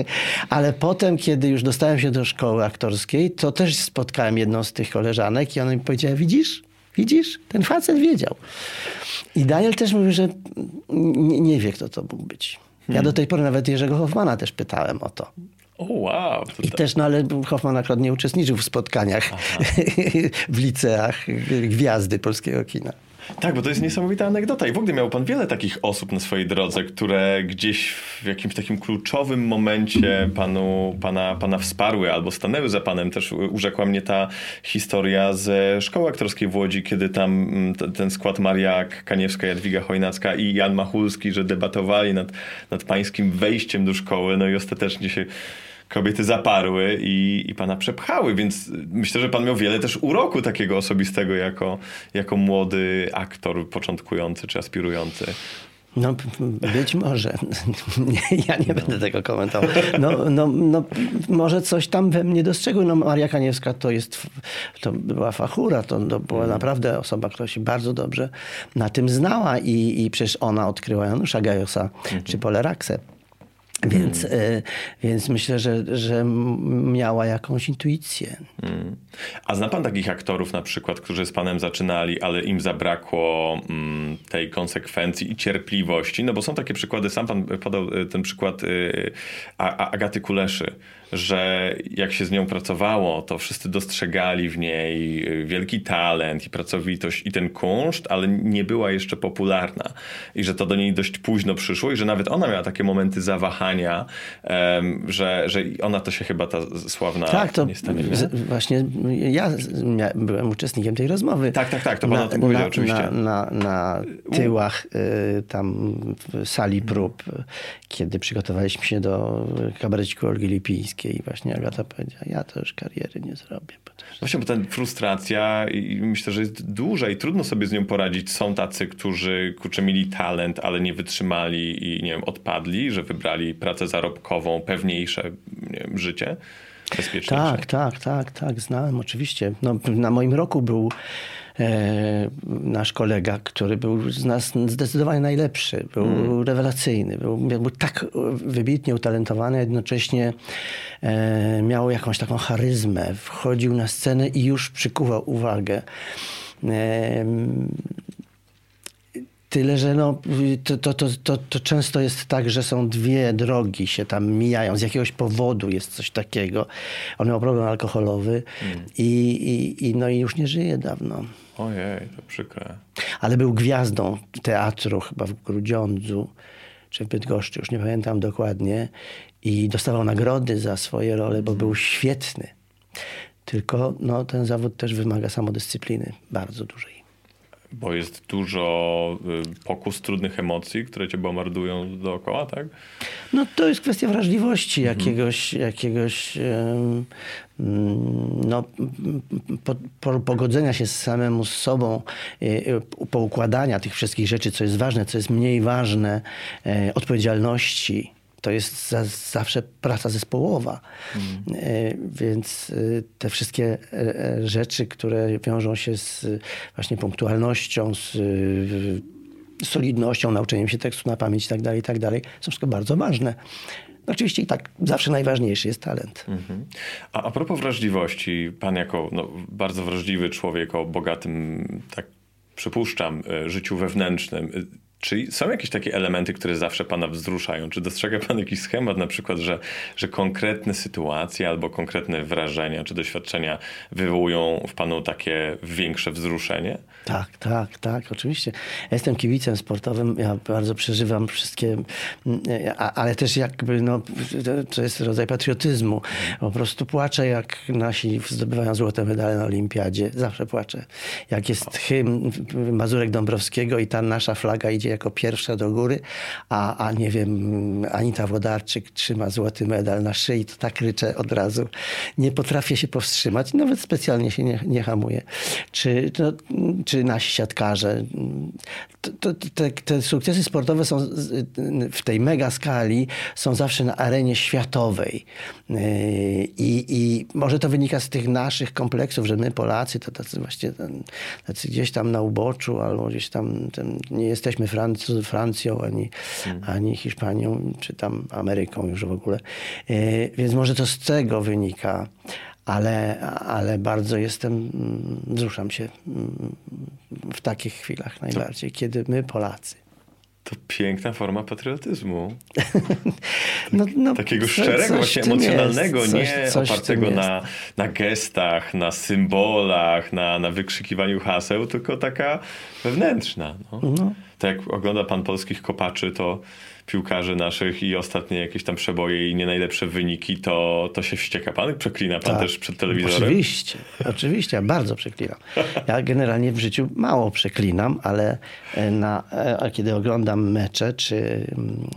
*laughs* Ale potem, kiedy już dostałem się do szkoły aktorskiej, to też spotkałem jedną z tych koleżanek i ona mi powiedziała, widzisz, widzisz, ten facet wiedział. I Daniel też mówił, że nie, nie wie, kto to mógł być. Ja hmm. do tej pory nawet Jerzego Hoffmana też pytałem o to. O, wow. I też, no ale Hoffman akurat nie uczestniczył w spotkaniach *laughs* w liceach gwiazdy polskiego kina. Tak, bo to jest niesamowita anegdota. I w ogóle miał pan wiele takich osób na swojej drodze, które gdzieś w jakimś takim kluczowym momencie panu, pana, pana wsparły albo stanęły za panem. Też urzekła mnie ta historia ze szkoły aktorskiej w Łodzi, kiedy tam mm, ten skład Mariak, Kaniewska, Jadwiga Chojnacka i Jan Machulski, że debatowali nad, nad pańskim wejściem do szkoły. No i ostatecznie się kobiety zaparły i, i pana przepchały, więc myślę, że pan miał wiele też uroku takiego osobistego jako, jako młody aktor początkujący czy aspirujący. No, być może. *laughs* ja nie no. będę tego komentował. No, no, no, może coś tam we mnie dostrzegły. No, Maria Kaniewska to jest, to była fachura, to, to była mm. naprawdę osoba, która się bardzo dobrze na tym znała i, i przecież ona odkryła Janusza Gajosa -hmm. czy Poleraksę. Więc, e, więc myślę, że, że miała jakąś intuicję. Mm. A zna pan takich aktorów na przykład, którzy z panem zaczynali, ale im zabrakło mm, tej konsekwencji i cierpliwości? No bo są takie przykłady, sam pan podał y, ten przykład y, A- A- Agaty Kuleszy, że jak się z nią pracowało, to wszyscy dostrzegali w niej y, wielki talent i pracowitość i ten kunszt, ale nie była jeszcze popularna. I że to do niej dość późno przyszło i że nawet ona miała takie momenty zawahania, że, że ona to się chyba ta sławna Tak, to nie stanie. nie? z, właśnie ja byłem uczestnikiem tej rozmowy. Tak, tak, tak, to pan o tym powiedział oczywiście. Na, na, na tyłach y, tam w sali prób, kiedy przygotowaliśmy się do kabareciku Olgi Lipińskiej. Właśnie Agata powiedziała, ja to już kariery nie zrobię. bo to Właśnie, bo ta frustracja i myślę, że jest duża i trudno sobie z nią poradzić. Są tacy, którzy kurczę, mieli talent, ale nie wytrzymali i nie wiem, odpadli, że wybrali pracę zarobkową, pewniejsze nie wiem, życie, bezpieczniejsze. Tak, tak, tak, tak, znałem oczywiście. No, na moim roku był e, nasz kolega, który był z nas zdecydowanie najlepszy, był rewelacyjny, był, był tak wybitnie utalentowany, a jednocześnie e, miał jakąś taką charyzmę, wchodził na scenę i już przykuwał uwagę. E, Tyle, że no, to, to, to, to, to często jest tak, że są dwie drogi się tam mijają. Z jakiegoś powodu jest coś takiego. On miał problem alkoholowy i, i, i, no i już nie żyje dawno. Ojej, to przykre. Ale był gwiazdą teatru chyba w Grudziądzu czy w Bydgoszczy, już nie pamiętam dokładnie. I dostawał nagrody za swoje role, bo był świetny. Tylko no, ten zawód też wymaga samodyscypliny bardzo dużej. Bo jest dużo y, pokus trudnych emocji, które cię bombardują dookoła, tak? No to jest kwestia wrażliwości, jakiegoś, jakiegoś em, mm, no, po, po, pogodzenia się z samemu z sobą, y, y, poukładania tych wszystkich rzeczy, co jest ważne, co jest mniej ważne, e, odpowiedzialności. To jest za, zawsze praca zespołowa. E, Więc e, te wszystkie e, rzeczy, które wiążą się z właśnie punktualnością, z solidnością, nauczeniem się tekstu na pamięć itd., itd., są wszystko bardzo ważne. Oczywiście i tak zawsze najważniejszy jest talent. Mhm. A, a propos wrażliwości, pan jako no, bardzo wrażliwy człowiek o bogatym, tak przypuszczam, życiu wewnętrznym, czy są jakieś takie elementy, które zawsze pana wzruszają? Czy dostrzega pan jakiś schemat, na przykład, że, że konkretne sytuacje albo konkretne wrażenia czy doświadczenia wywołują w panu takie większe wzruszenie? Tak, tak, tak, oczywiście. Jestem kibicem sportowym, ja bardzo przeżywam wszystkie, ale też jakby, no, to jest rodzaj patriotyzmu. Po prostu płaczę, jak nasi zdobywają złote medale na olimpiadzie. Zawsze płaczę. Jak jest hymn Mazurek Dąbrowskiego i ta nasza flaga idzie jako pierwsza do góry, a, a nie wiem, Anita Wodarczyk trzyma złoty medal na szyi, to tak ryczę od razu. Nie potrafię się powstrzymać, nawet specjalnie się nie, nie hamuję. Czy, czy nasi siatkarze. To, to, te, te sukcesy sportowe są w tej mega skali są zawsze na arenie światowej. I, I może to wynika z tych naszych kompleksów, że my Polacy to tacy właśnie tacy gdzieś tam na uboczu albo gdzieś tam ten, nie jesteśmy Franc- Francją ani, ani Hiszpanią czy tam Ameryką już w ogóle. Yy, Więc może to z tego wynika ale, ale bardzo jestem, mm, wzruszam się mm, w takich chwilach najbardziej, kiedy my Polacy. To piękna forma patriotyzmu. *laughs* No, no, Takiego szczerego, właśnie emocjonalnego, jest, coś- nie coś opartego na, na gestach, na symbolach, na, na wykrzykiwaniu haseł, tylko taka wewnętrzna. No. No. Tak jak ogląda pan polskich kopaczy, to piłkarzy naszych i ostatnie jakieś tam przeboje i nie najlepsze wyniki, to, to się wścieka pan? Przeklina pan Tak. też przed telewizorem? Oczywiście, oczywiście, ja bardzo przeklinam. Ja generalnie w życiu mało przeklinam, ale e, na, e, kiedy oglądam mecze czy, mm,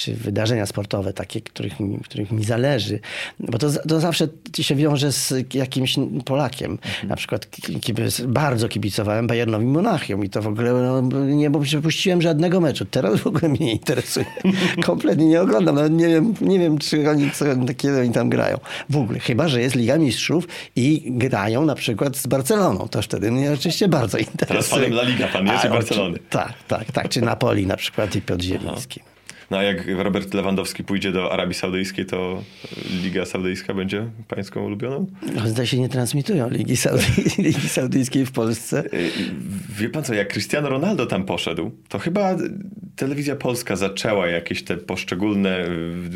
czy wydarzenia sportowe, takie, których mi, których mi zależy, bo to, to zawsze się wiąże z jakimś Polakiem. Na przykład kibic, bardzo kibicowałem Bayernowi Monachium i to w ogóle no, nie bo przepuściłem żadnego meczu. Teraz w ogóle mnie nie interesuje. *laughs* Kompletnie nie oglądam. Nawet nie wiem, nie wiem czy oni, co, kiedy oni tam grają. W ogóle. Chyba, że jest Liga Mistrzów i grają na przykład z Barceloną. To wtedy mnie oczywiście bardzo interesuje. Teraz panem La Liga pan jest i A, Barcelony. Tak, tak, tak. Czy Napoli na przykład i Piotr Zieliński. No a jak Robert Lewandowski pójdzie do Arabii Saudyjskiej, to Liga Saudyjska będzie pańską ulubioną? No, zdaje się, nie transmitują Ligi, Saudy, *laughs* Ligi Saudyjskiej w Polsce. Y, wie pan co, jak Cristiano Ronaldo tam poszedł, to chyba telewizja polska zaczęła jakieś te poszczególne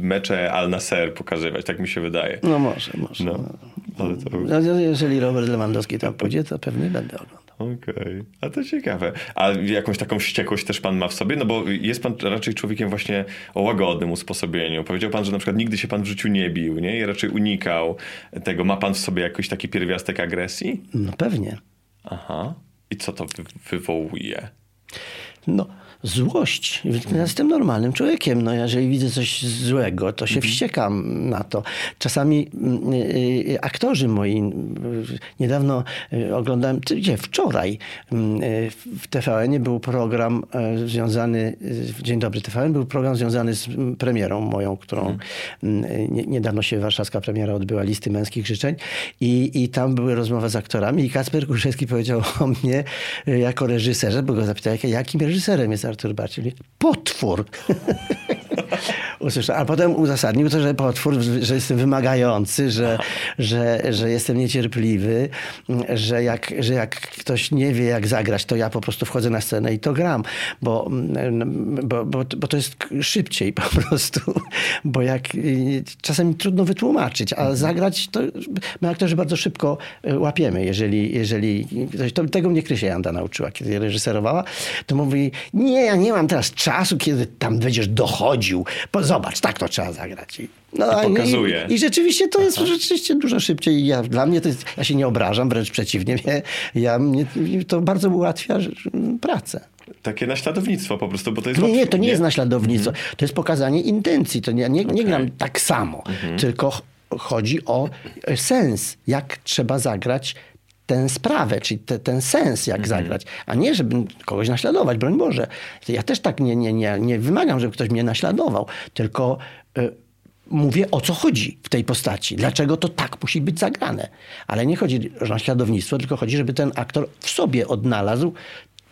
mecze Al Nasser pokazywać, tak mi się wydaje. No może, może. No. Ale to... no, jeżeli Robert Lewandowski tam pójdzie, to pewnie będę oglądał. Okej, okay. a to ciekawe. A jakąś taką wściekłość też pan ma w sobie? No bo jest pan raczej człowiekiem właśnie o łagodnym usposobieniu. Powiedział pan, że na przykład nigdy się pan w życiu nie bił, nie? I raczej unikał tego. Ma pan w sobie jakiś taki pierwiastek agresji? No pewnie. Aha. I co to wywołuje? No, złość. Ja jestem normalnym człowiekiem. No, jeżeli widzę coś złego, to się mhm. wściekam na to. Czasami mm, y, y, aktorzy moi, y, niedawno oglądałem, gdzie wczoraj mm, w TVN był program związany, w Dzień Dobry TVN był program związany z premierą moją, którą mhm. niedawno się warszawska premiera odbyła, listy męskich życzeń i, i tam były rozmowy z aktorami i Kacper Kuszewski powiedział o mnie jako reżyserze, bo go zapytał, jakim reżyserem jest Artur Barcili. Potwór! Usłyszał. A potem uzasadnił to, że potwór, że jestem wymagający, że, że, że jestem niecierpliwy, że jak, że jak ktoś nie wie, jak zagrać, to ja po prostu wchodzę na scenę i to gram, bo, bo, bo, bo to jest szybciej po prostu, bo jak czasami trudno wytłumaczyć, a zagrać to my aktorzy bardzo szybko łapiemy, jeżeli, jeżeli ktoś, to, tego mnie Krysia Janda nauczyła, kiedy reżyserowała, to mówi, nie, ja nie mam teraz czasu, kiedy tam będziesz dochodził, zobacz, tak to trzeba zagrać. I, no, I pokazuje. I, I, rzeczywiście to jest Aha. rzeczywiście dużo szybciej. Ja, dla mnie to jest, ja się nie obrażam, wręcz przeciwnie. Ja, mnie, to bardzo ułatwia pracę. Takie naśladownictwo po prostu, bo to jest... Nie, nie, to nie, nie? jest naśladownictwo. Mhm. To jest pokazanie intencji. To nie, nie, nie okay. gram tak samo, mhm. tylko chodzi o sens, jak trzeba zagrać tę sprawę, czyli te, ten sens, jak mhm. zagrać, a nie, żeby kogoś naśladować, broń Boże. Ja też tak nie, nie, nie, nie wymagam, żeby ktoś mnie naśladował, tylko y, mówię o co chodzi w tej postaci, dlaczego to tak musi być zagrane. Ale nie chodzi o naśladownictwo, tylko chodzi, żeby ten aktor w sobie odnalazł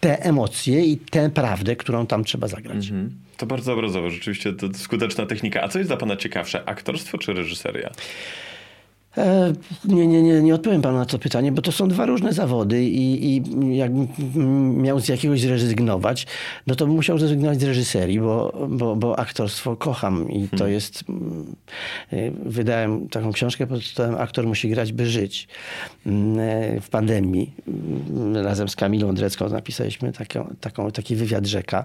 te emocje i tę prawdę, którą tam trzeba zagrać. Mhm. To bardzo obrazowo, rzeczywiście to skuteczna technika. A co jest dla pana ciekawsze, aktorstwo czy reżyseria? E, nie, nie, nie, nie odpowiem panu na to pytanie, bo to są dwa różne zawody i, i jakbym miał z jakiegoś zrezygnować, no to bym musiał zrezygnować z reżyserii, bo, bo, bo aktorstwo kocham i to hmm. jest... E, wydałem taką książkę pod tytułem Aktor musi grać, by żyć. E, w pandemii razem z Kamilą Drecką napisaliśmy taką, taką, taki wywiad rzeka.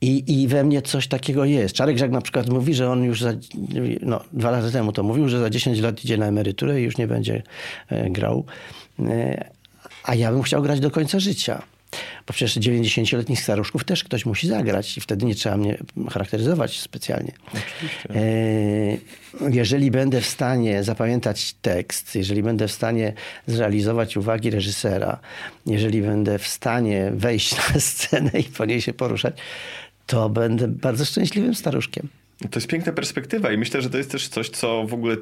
I, I we mnie coś takiego jest. Czarek Żak na przykład mówi, że on już za, no, dwa lata temu to mówił, że za 10 lat idzie na emeryturę i już nie będzie e, grał. E, a ja bym chciał grać do końca życia. Bo przecież 90-letnich staruszków też ktoś musi zagrać i wtedy nie trzeba mnie charakteryzować specjalnie. Oczywiście. E, jeżeli będę w stanie zapamiętać tekst, jeżeli będę w stanie zrealizować uwagi reżysera, jeżeli będę w stanie wejść na *laughs* scenę i po niej się poruszać, to będę bardzo szczęśliwym staruszkiem. To jest piękna perspektywa i myślę, że to jest też coś, co w ogóle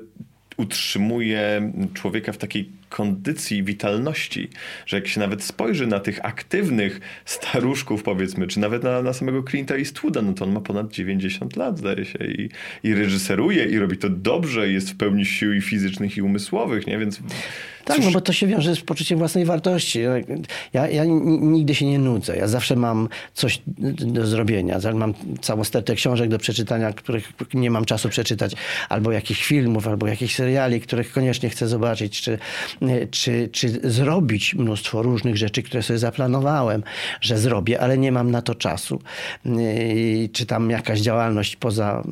utrzymuje człowieka w takiej kondycji, witalności, że jak się nawet spojrzy na tych aktywnych staruszków, powiedzmy, czy nawet na, na samego Clint'a Eastwooda, no to on ma ponad 90 lat, zdaje się, i, i reżyseruje, i robi to dobrze, jest w pełni sił i fizycznych, i umysłowych, nie? Więc tak, Cóż... no bo to się wiąże z poczuciem własnej wartości. Ja, ja nigdy się nie nudzę. Ja zawsze mam coś do zrobienia. Mam całą stertę książek do przeczytania, których nie mam czasu przeczytać, albo jakichś filmów, albo jakichś seriali, których koniecznie chcę zobaczyć, czy, czy, czy zrobić mnóstwo różnych rzeczy, które sobie zaplanowałem, że zrobię, ale nie mam na to czasu. Czy tam jakaś działalność poza,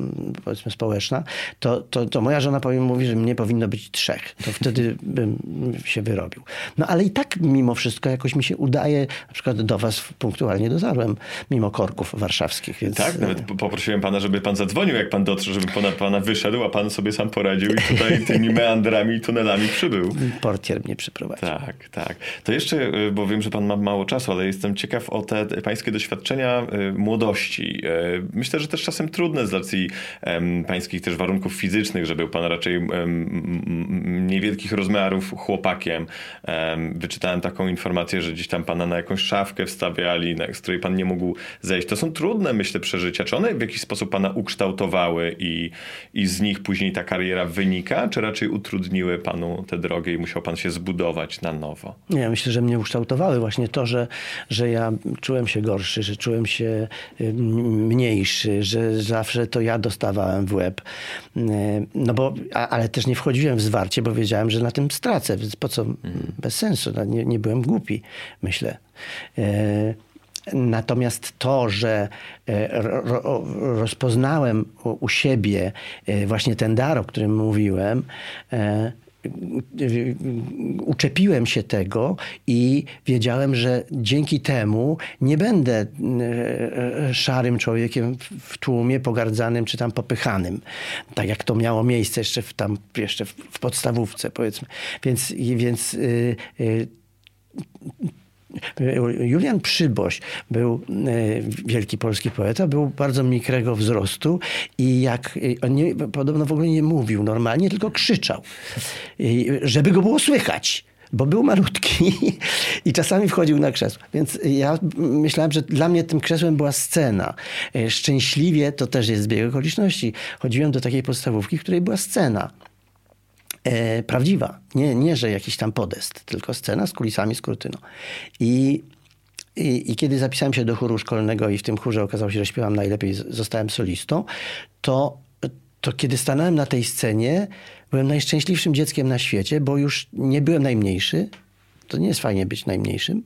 powiedzmy, społeczna, to, to, to moja żona powiem, mówi, że mnie powinno być trzech. To wtedy *laughs* bym się wyrobił. No ale i tak mimo wszystko jakoś mi się udaje, na przykład do was punktualnie dotarłem, mimo korków warszawskich. Więc... Tak, nawet poprosiłem pana, żeby pan zadzwonił, jak pan dotrze, żeby pana, pana wyszedł, a pan sobie sam poradził i tutaj *laughs* tymi meandrami i tunelami przybył. Portier mnie przyprowadził. Tak, tak. To jeszcze, y, bo wiem, że pan ma mało czasu, ale jestem ciekaw o te pańskie doświadczenia y, młodości. Y, myślę, że też czasem trudne z racji pańskich też warunków fizycznych, że był pan raczej niewielkich rozmiarów, chłopakiem. Em, Wyczytałem taką informację, że gdzieś tam pana na jakąś szafkę wstawiali, z której pan nie mógł zejść. To są trudne, myślę, przeżycia. Czy one w jakiś sposób pana ukształtowały i, i z nich później ta kariera wynika, czy raczej utrudniły panu tę drogę i musiał pan się zbudować na nowo? Nie, myślę, że mnie ukształtowały właśnie to, że, że ja czułem się gorszy, że czułem się y, mniejszy, że zawsze to ja dostawałem w łeb. Y, No bo, a, ale też nie wchodziłem w zwarcie, bo wiedziałem, że na tym stracę. Więc po co? Bez sensu. No, Nie, nie byłem głupi, myślę. Y, Natomiast to, że ro, ro, rozpoznałem u, siebie właśnie ten dar, o którym mówiłem, uczepiłem się tego i wiedziałem, że dzięki temu nie będę e, szarym człowiekiem w- tłumie pogardzanym czy tam popychanym. Tak jak to miało miejsce jeszcze w, tam, jeszcze w, podstawówce powiedzmy. Więc, więc y, y, Julian Przyboś był e, wielki polski poeta, był bardzo mikrego wzrostu i jak e, on nie, podobno w ogóle nie mówił normalnie, tylko krzyczał, I żeby go było słychać. Bo był malutki *laughs* i czasami wchodził na krzesło. Więc ja myślałem, że dla mnie tym krzesłem była scena. E, Szczęśliwie, to też jest zbieg okoliczności, chodziłem do takiej podstawówki, w której była scena e, prawdziwa. Nie, nie, że jakiś tam podest, tylko scena z kulisami, z kurtyną. I, i, I kiedy zapisałem się do chóru szkolnego i w tym chórze okazało się, że śpiewam najlepiej, zostałem solistą, to, to kiedy stanąłem na tej scenie, byłem najszczęśliwszym dzieckiem na świecie, bo już nie byłem najmniejszy. To nie jest fajnie być najmniejszym.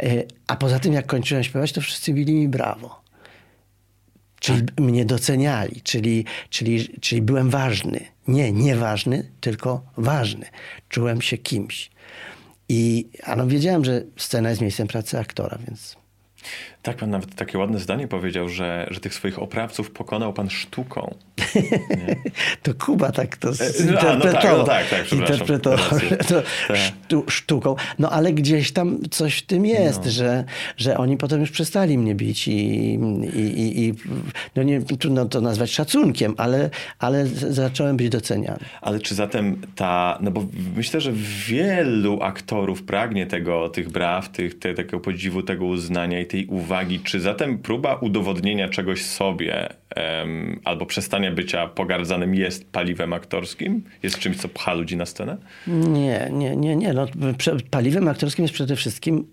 E, A poza tym, jak kończyłem śpiewać, to wszyscy bili mi brawo. Czyli mnie doceniali, czyli, czyli, czyli byłem ważny. Nie, nieważny, tylko ważny. Czułem się kimś. I a no wiedziałem, że scena jest miejscem pracy aktora, więc Tak, pan nawet takie ładne zdanie powiedział, że, że tych swoich oprawców pokonał pan sztuką. *laughs* to Kuba tak to no, a, no tak, zinterpretował. no tak, tak, przepraszam. interpretował to Tak. sztu, sztuką. No ale gdzieś tam coś w tym jest, No. że, że oni potem już przestali mnie bić i, i, i, i no nie, trudno to nazwać szacunkiem, ale, ale zacząłem być doceniany. Ale czy zatem ta, no bo myślę, że wielu aktorów pragnie tego, tych braw, tych, te, tego podziwu, tego uznania i tej uwagi. Czy zatem próba udowodnienia czegoś sobie em, albo przestania bycia pogardzanym jest paliwem aktorskim? Jest czymś, co pcha ludzi na scenę? Nie, nie, nie, nie. No, paliwem aktorskim jest przede wszystkim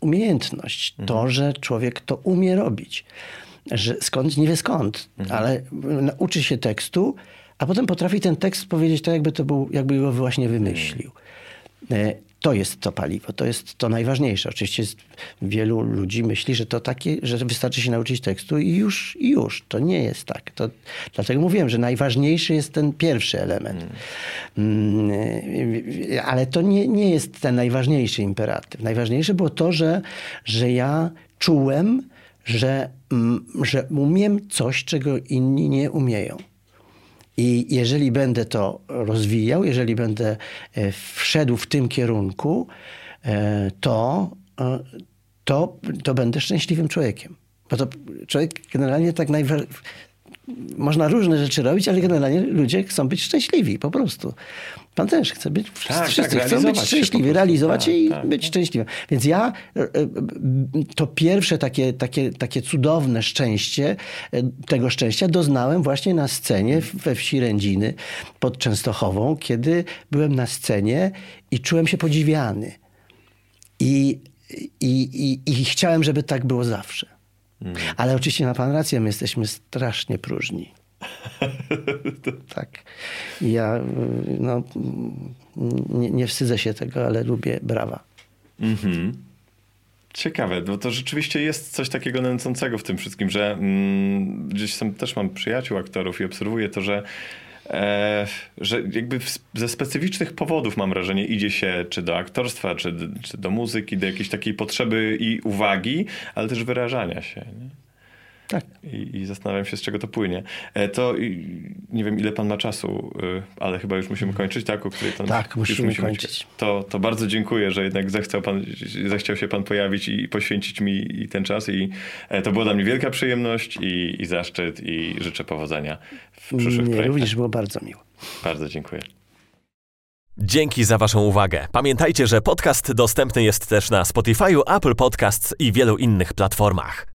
umiejętność. To, że człowiek to umie robić. Że skąd, nie wie skąd, ale nauczy się tekstu, a potem potrafi ten tekst powiedzieć tak, jakby to był, jakby go właśnie wymyślił. To jest to paliwo, to jest to najważniejsze. Oczywiście jest, wielu ludzi myśli, że to takie, że wystarczy się nauczyć tekstu i już, i już. To nie jest tak. To, dlatego mówiłem, że najważniejszy jest ten pierwszy element. Mm, e, Ale to nie, nie jest ten najważniejszy imperatyw. Najważniejsze było to, że, że ja czułem, że, mm, że umiem coś, czego inni nie umieją. I jeżeli będę to rozwijał, jeżeli będę e, wszedł w tym kierunku, e, to, e, to, to będę szczęśliwym człowiekiem. Bo to człowiek generalnie tak najwa- Można różne rzeczy robić, ale generalnie ludzie chcą być szczęśliwi po prostu. Pan też chce być, wszyscy, Tak, tak, wszyscy chcą realizować być się szczęśliwi, realizować się Tak, i tak. być szczęśliwym. Więc ja e, e, to pierwsze takie, takie, takie cudowne szczęście, e, tego szczęścia doznałem właśnie na scenie we wsi Rędziny pod Częstochową, kiedy byłem na scenie i czułem się podziwiany. I, i, i, i chciałem, żeby tak było zawsze. Ale oczywiście ma pan rację, my jesteśmy strasznie próżni. *laughs* tak. Ja y, no, nie, nie wstydzę się tego, ale lubię brawa. Mhm. Ciekawe, bo to rzeczywiście jest coś takiego nęcącego w tym wszystkim, że mm, gdzieś tam też mam przyjaciół aktorów i obserwuję to, że że jakby ze specyficznych powodów mam wrażenie idzie się czy do aktorstwa, czy, czy do muzyki, do jakiejś takiej potrzeby i uwagi, ale też wyrażania się. Nie? Tak. I, I zastanawiam się, z czego to płynie. E, to nie wiem, ile pan ma czasu, y, ale chyba już musimy kończyć, tak? O której tam Tak, już musimy kończyć. To, to bardzo dziękuję, że jednak zechciał, pan, zechciał się pan pojawić i poświęcić mi i ten czas. I e, to była dla mnie wielka przyjemność i, i zaszczyt i życzę powodzenia w przyszłych projektach. również było bardzo miło. Bardzo dziękuję. Dzięki za Waszą uwagę. Pamiętajcie, że podcast dostępny jest też na Spotify, Apple Podcasts i wielu innych platformach.